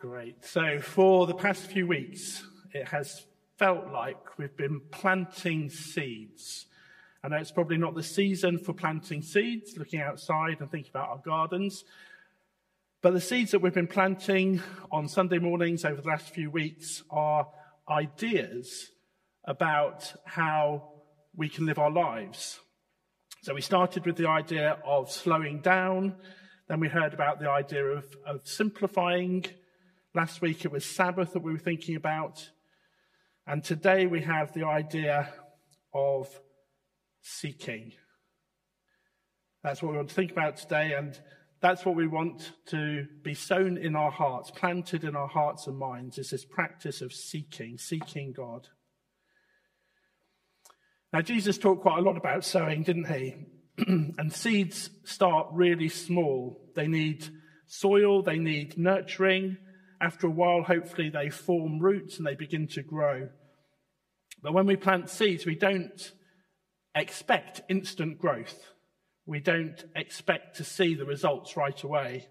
Great. So, for the past few weeks, it has felt like we've been planting seeds. I know it's probably not the season for planting seeds, looking outside and thinking about our gardens. But the seeds that we've been planting on Sunday mornings over the last few weeks are ideas about how we can live our lives. So we started with the idea of slowing down. Then we heard about the idea of, of simplifying. Last week it was Sabbath that we were thinking about. And today we have the idea of seeking. That's what we want to think about today. And that's what we want to be sown in our hearts, planted in our hearts and minds, is this practice of seeking, seeking God. Now, Jesus talked quite a lot about sowing, didn't he? and seeds start really small. They need soil, they need nurturing. After a while, hopefully, they form roots and they begin to grow. But when we plant seeds, we don't expect instant growth. We don't expect to see the results right away.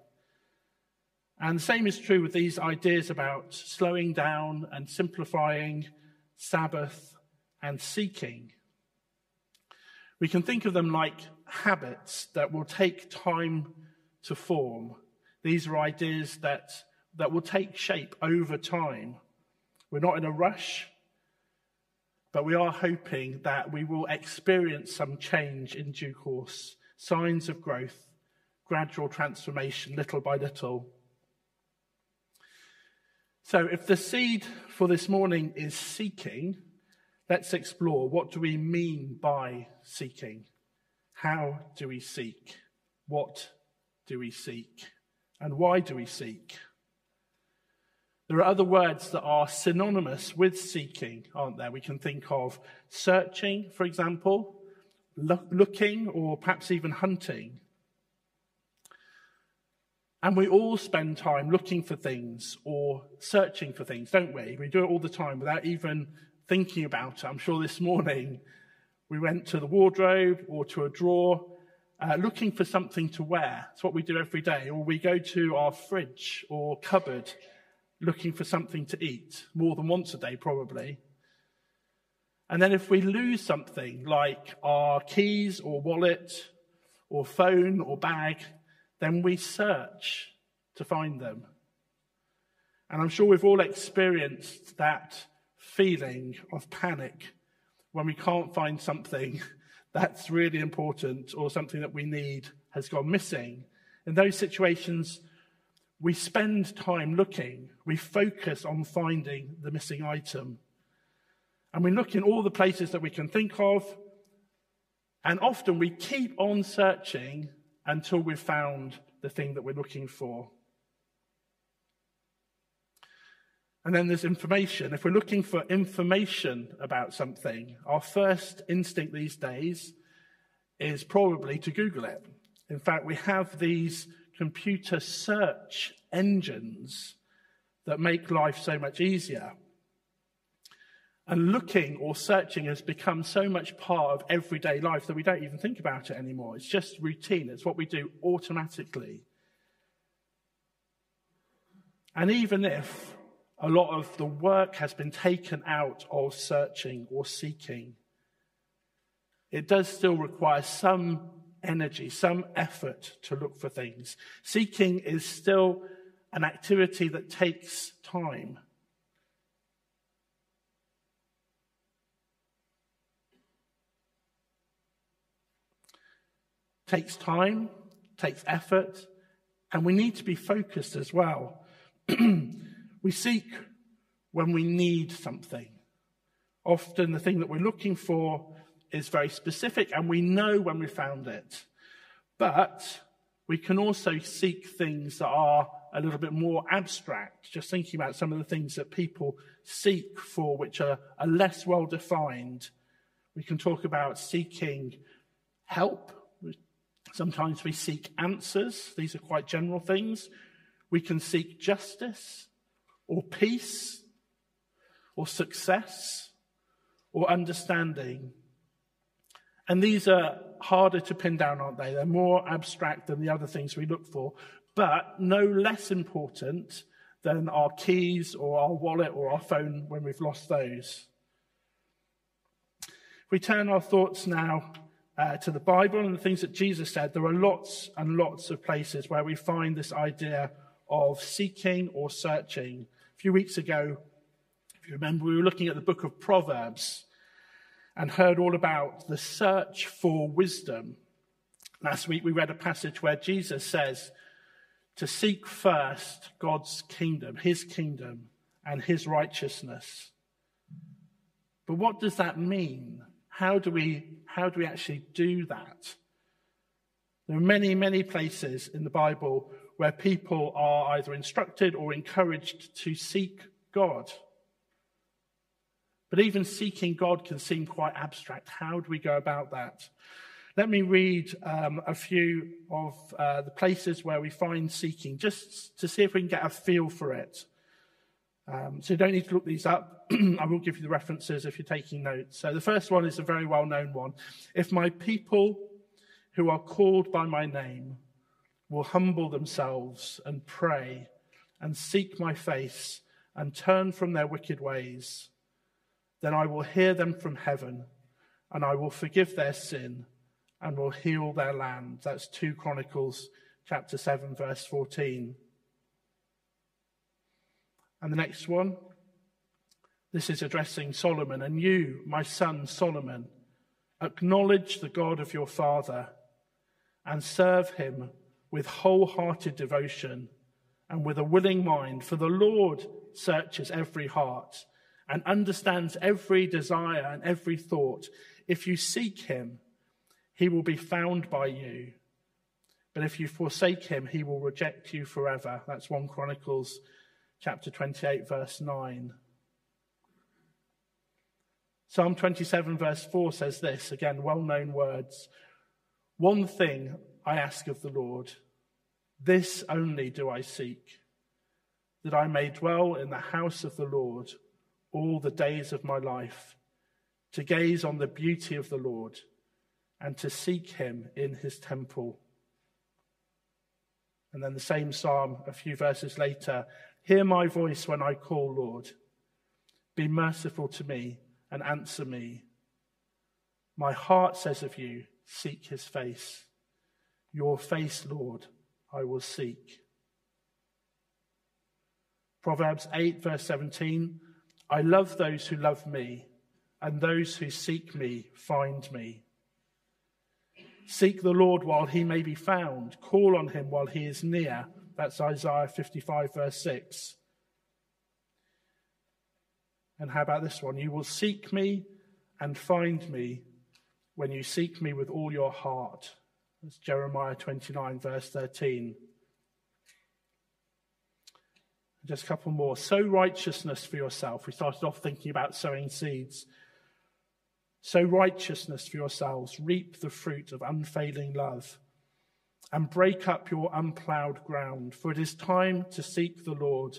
And the same is true with these ideas about slowing down and simplifying, Sabbath and seeking. We can think of them like habits that will take time to form. These are ideas that, that will take shape over time. We're not in a rush, but we are hoping that we will experience some change in due course, signs of growth, gradual transformation, little by little. So, if the seed for this morning is seeking, Let's explore what do we mean by seeking? How do we seek? What do we seek? And why do we seek? There are other words that are synonymous with seeking, aren't there? We can think of searching, for example, looking, or perhaps even hunting. And we all spend time looking for things or searching for things, don't we? We do it all the time without even thinking about it. I'm sure this morning we went to the wardrobe or to a drawer uh, looking for something to wear. It's what we do every day. Or we go to our fridge or cupboard looking for something to eat, more than once a day, probably. And then if we lose something like our keys or wallet or phone or bag, then we search to find them. And I'm sure we've all experienced that feeling of panic when we can't find something that's really important or something that we need has gone missing. In those situations, we spend time looking, we focus on finding the missing item. And we look in all the places that we can think of, and often we keep on searching until we've found the thing that we're looking for. And then there's information. If we're looking for information about something, our first instinct these days is probably to Google it. In fact, we have these computer search engines that make life so much easier. And looking or searching has become so much part of everyday life that we don't even think about it anymore. It's just routine, it's what we do automatically. And even if a lot of the work has been taken out of searching or seeking. It does still require some energy, some effort to look for things. Seeking is still an activity that takes time. Takes time, takes effort, and we need to be focused as well. We seek when we need something. Often the thing that we're looking for is very specific and we know when we found it. But we can also seek things that are a little bit more abstract, just thinking about some of the things that people seek for, which are, are less well defined. We can talk about seeking help. Sometimes we seek answers. These are quite general things. We can seek justice or peace or success or understanding. And these are harder to pin down, aren't they? They're more abstract than the other things we look for, but no less important than our keys or our wallet or our phone when we've lost those. If we turn our thoughts now uh, to the Bible and the things that Jesus said, there are lots and lots of places where we find this idea of seeking or searching. A few weeks ago, if you remember, we were looking at the book of Proverbs and heard all about the search for wisdom. Last week, we read a passage where Jesus says to seek first God's kingdom, his kingdom, and his righteousness. But what does that mean? How do we, how do we actually do that? There are many, many places in the Bible where people are either instructed or encouraged to seek God. But even seeking God can seem quite abstract. How do we go about that? Let me read um, a few of uh, the places where we find seeking, just to see if we can get a feel for it. Um, so you don't need to look these up. I will give you the references if you're taking notes. So the first one is a very well known one. If my people who are called by my name will humble themselves and pray and seek my face and turn from their wicked ways, then I will hear them from heaven and I will forgive their sin and will heal their land. That's 2 Chronicles chapter 7 verse 14. And the next one, this is addressing Solomon. And you, my son Solomon, acknowledge the God of your father and serve him with wholehearted devotion and with a willing mind, for the Lord searches every heart and understands every desire and every thought. If you seek him, he will be found by you. But if you forsake him, he will reject you forever. That's 1 Chronicles chapter 28, verse 9. Psalm 27, verse 4 says this again, well known words. One thing I ask of the Lord, this only do I seek, that I may dwell in the house of the Lord all the days of my life, to gaze on the beauty of the Lord and to seek him in his temple. And then the same psalm a few verses later Hear my voice when I call, Lord. Be merciful to me and answer me. My heart says of you, Seek his face. Your face, Lord, I will seek. Proverbs 8, verse 17 I love those who love me, and those who seek me find me. Seek the Lord while he may be found, call on him while he is near. That's Isaiah 55, verse 6. And how about this one? You will seek me and find me when you seek me with all your heart. That's Jeremiah 29, verse 13. Just a couple more. Sow righteousness for yourself. We started off thinking about sowing seeds. Sow righteousness for yourselves. Reap the fruit of unfailing love and break up your unplowed ground, for it is time to seek the Lord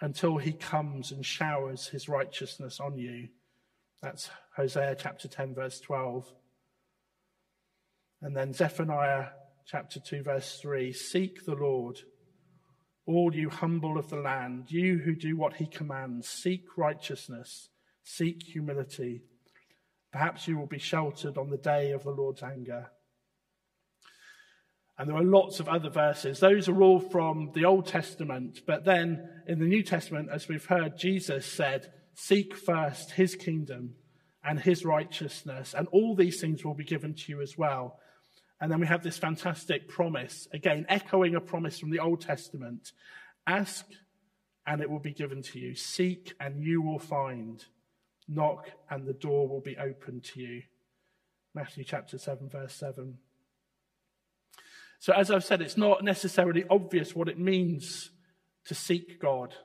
until he comes and showers his righteousness on you. That's Hosea chapter 10, verse 12. And then Zephaniah chapter 2, verse 3 Seek the Lord, all you humble of the land, you who do what he commands, seek righteousness, seek humility. Perhaps you will be sheltered on the day of the Lord's anger. And there are lots of other verses. Those are all from the Old Testament. But then in the New Testament, as we've heard, Jesus said, Seek first his kingdom and his righteousness, and all these things will be given to you as well. And then we have this fantastic promise, again, echoing a promise from the Old Testament Ask, and it will be given to you. Seek, and you will find. Knock, and the door will be opened to you. Matthew chapter 7, verse 7. So, as I've said, it's not necessarily obvious what it means to seek God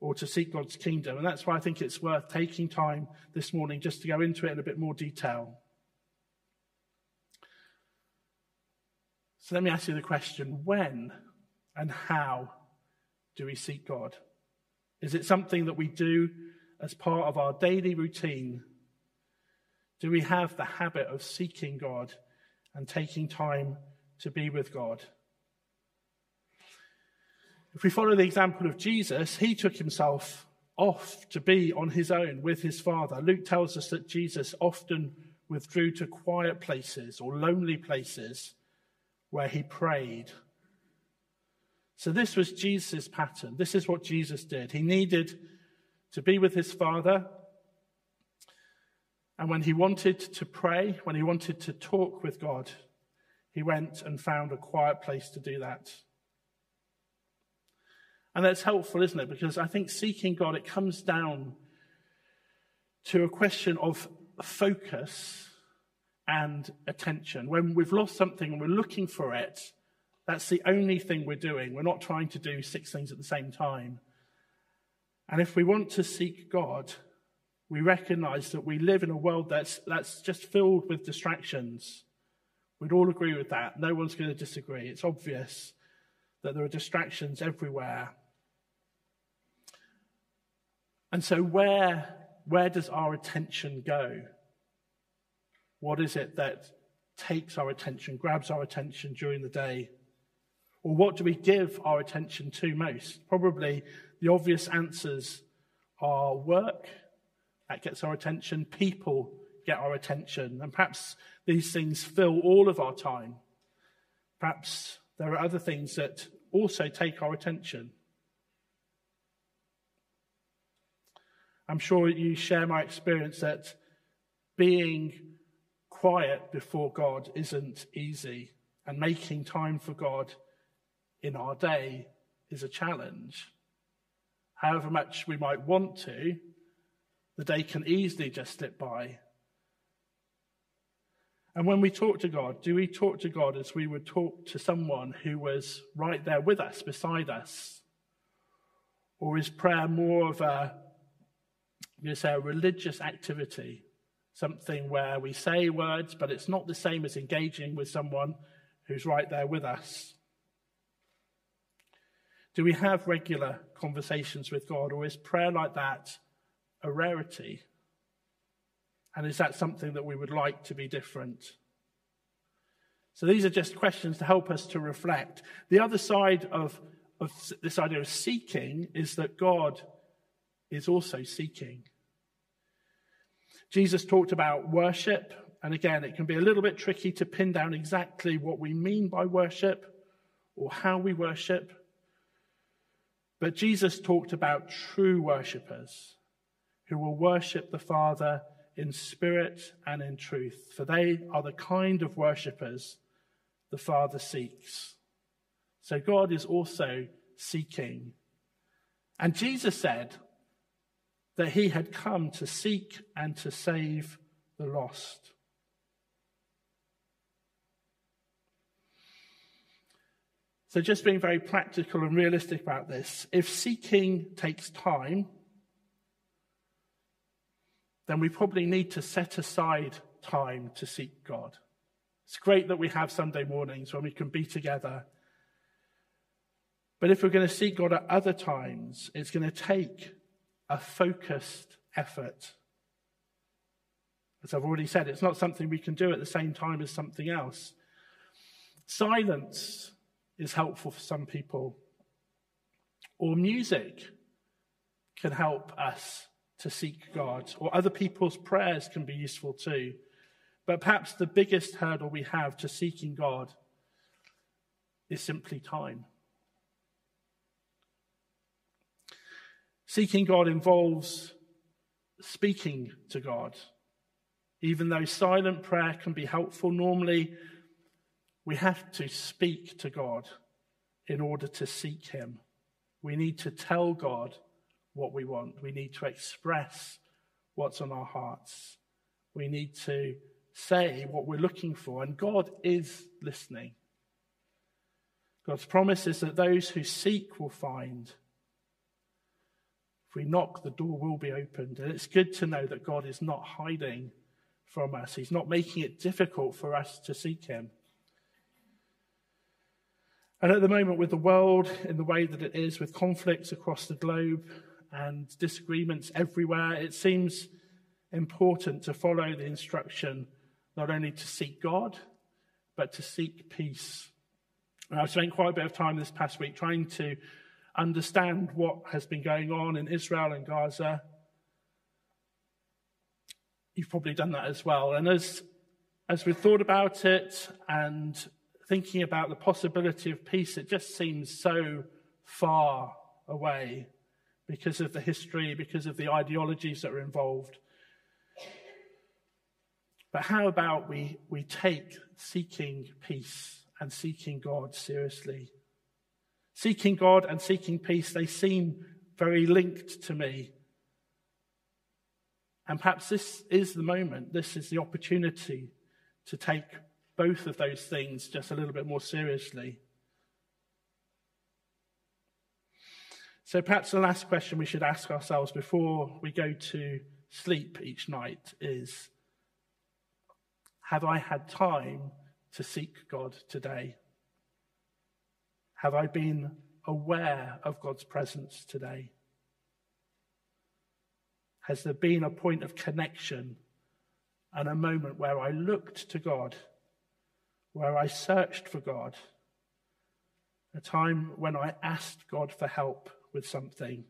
or to seek God's kingdom. And that's why I think it's worth taking time this morning just to go into it in a bit more detail. So, let me ask you the question when and how do we seek God? Is it something that we do as part of our daily routine? Do we have the habit of seeking God and taking time to be with God. If we follow the example of Jesus, he took himself off to be on his own with his Father. Luke tells us that Jesus often withdrew to quiet places or lonely places where he prayed. So, this was Jesus' pattern. This is what Jesus did. He needed to be with his Father. And when he wanted to pray, when he wanted to talk with God, he went and found a quiet place to do that. And that's helpful, isn't it? Because I think seeking God, it comes down to a question of focus and attention. When we've lost something and we're looking for it, that's the only thing we're doing. We're not trying to do six things at the same time. And if we want to seek God, we recognize that we live in a world that's, that's just filled with distractions. We'd all agree with that. No one's going to disagree. It's obvious that there are distractions everywhere. And so, where, where does our attention go? What is it that takes our attention, grabs our attention during the day? Or what do we give our attention to most? Probably the obvious answers are work, that gets our attention, people get our attention, and perhaps these things fill all of our time. Perhaps there are other things that also take our attention. I'm sure you share my experience that being quiet before God isn't easy, and making time for God in our day is a challenge. However much we might want to, the day can easily just slip by. And when we talk to God, do we talk to God as we would talk to someone who was right there with us, beside us? Or is prayer more of a you say a religious activity, something where we say words, but it's not the same as engaging with someone who's right there with us. Do we have regular conversations with God, or is prayer like that a rarity? And is that something that we would like to be different? So these are just questions to help us to reflect. The other side of, of this idea of seeking is that God is also seeking. Jesus talked about worship, and again, it can be a little bit tricky to pin down exactly what we mean by worship or how we worship. But Jesus talked about true worshippers who will worship the Father in spirit and in truth, for they are the kind of worshippers the Father seeks. So God is also seeking. And Jesus said, that he had come to seek and to save the lost. So, just being very practical and realistic about this, if seeking takes time, then we probably need to set aside time to seek God. It's great that we have Sunday mornings when we can be together. But if we're going to seek God at other times, it's going to take a focused effort. As I've already said, it's not something we can do at the same time as something else. Silence is helpful for some people, or music can help us to seek God, or other people's prayers can be useful too. But perhaps the biggest hurdle we have to seeking God is simply time. Seeking God involves speaking to God. Even though silent prayer can be helpful, normally we have to speak to God in order to seek Him. We need to tell God what we want. We need to express what's on our hearts. We need to say what we're looking for, and God is listening. God's promise is that those who seek will find. If we knock, the door will be opened. And it's good to know that God is not hiding from us, He's not making it difficult for us to seek Him. And at the moment, with the world in the way that it is, with conflicts across the globe and disagreements everywhere, it seems important to follow the instruction not only to seek God, but to seek peace. And I've spent quite a bit of time this past week trying to understand what has been going on in Israel and Gaza. You've probably done that as well. And as, as we've thought about it and thinking about the possibility of peace, it just seems so far away because of the history, because of the ideologies that are involved. But how about we, we take seeking peace and seeking God seriously? Seeking God and seeking peace, they seem very linked to me. And perhaps this is the moment, this is the opportunity to take both of those things just a little bit more seriously. So perhaps the last question we should ask ourselves before we go to sleep each night is Have I had time to seek God today? Have I been aware of God's presence today? Has there been a point of connection and a moment where I looked to God, where I searched for God, a time when I asked God for help with something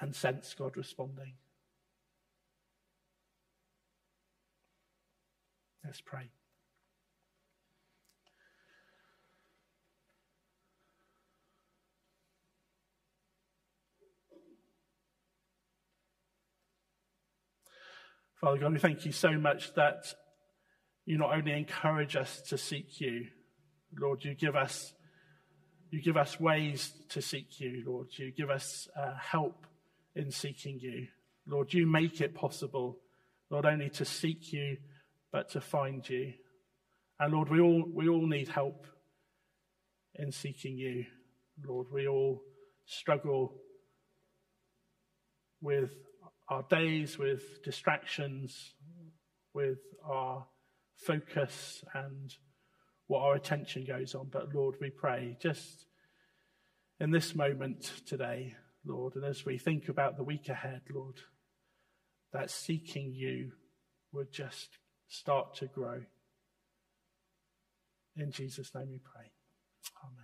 and sensed God responding? Let's pray. Father God, we thank you so much that you not only encourage us to seek you, Lord, you give us you give us ways to seek you, Lord. You give us uh, help in seeking you. Lord, you make it possible not only to seek you, but to find you. And Lord, we all, we all need help in seeking you. Lord, we all struggle with our days with distractions, with our focus and what our attention goes on. But Lord, we pray just in this moment today, Lord, and as we think about the week ahead, Lord, that seeking you would just start to grow. In Jesus' name we pray. Amen.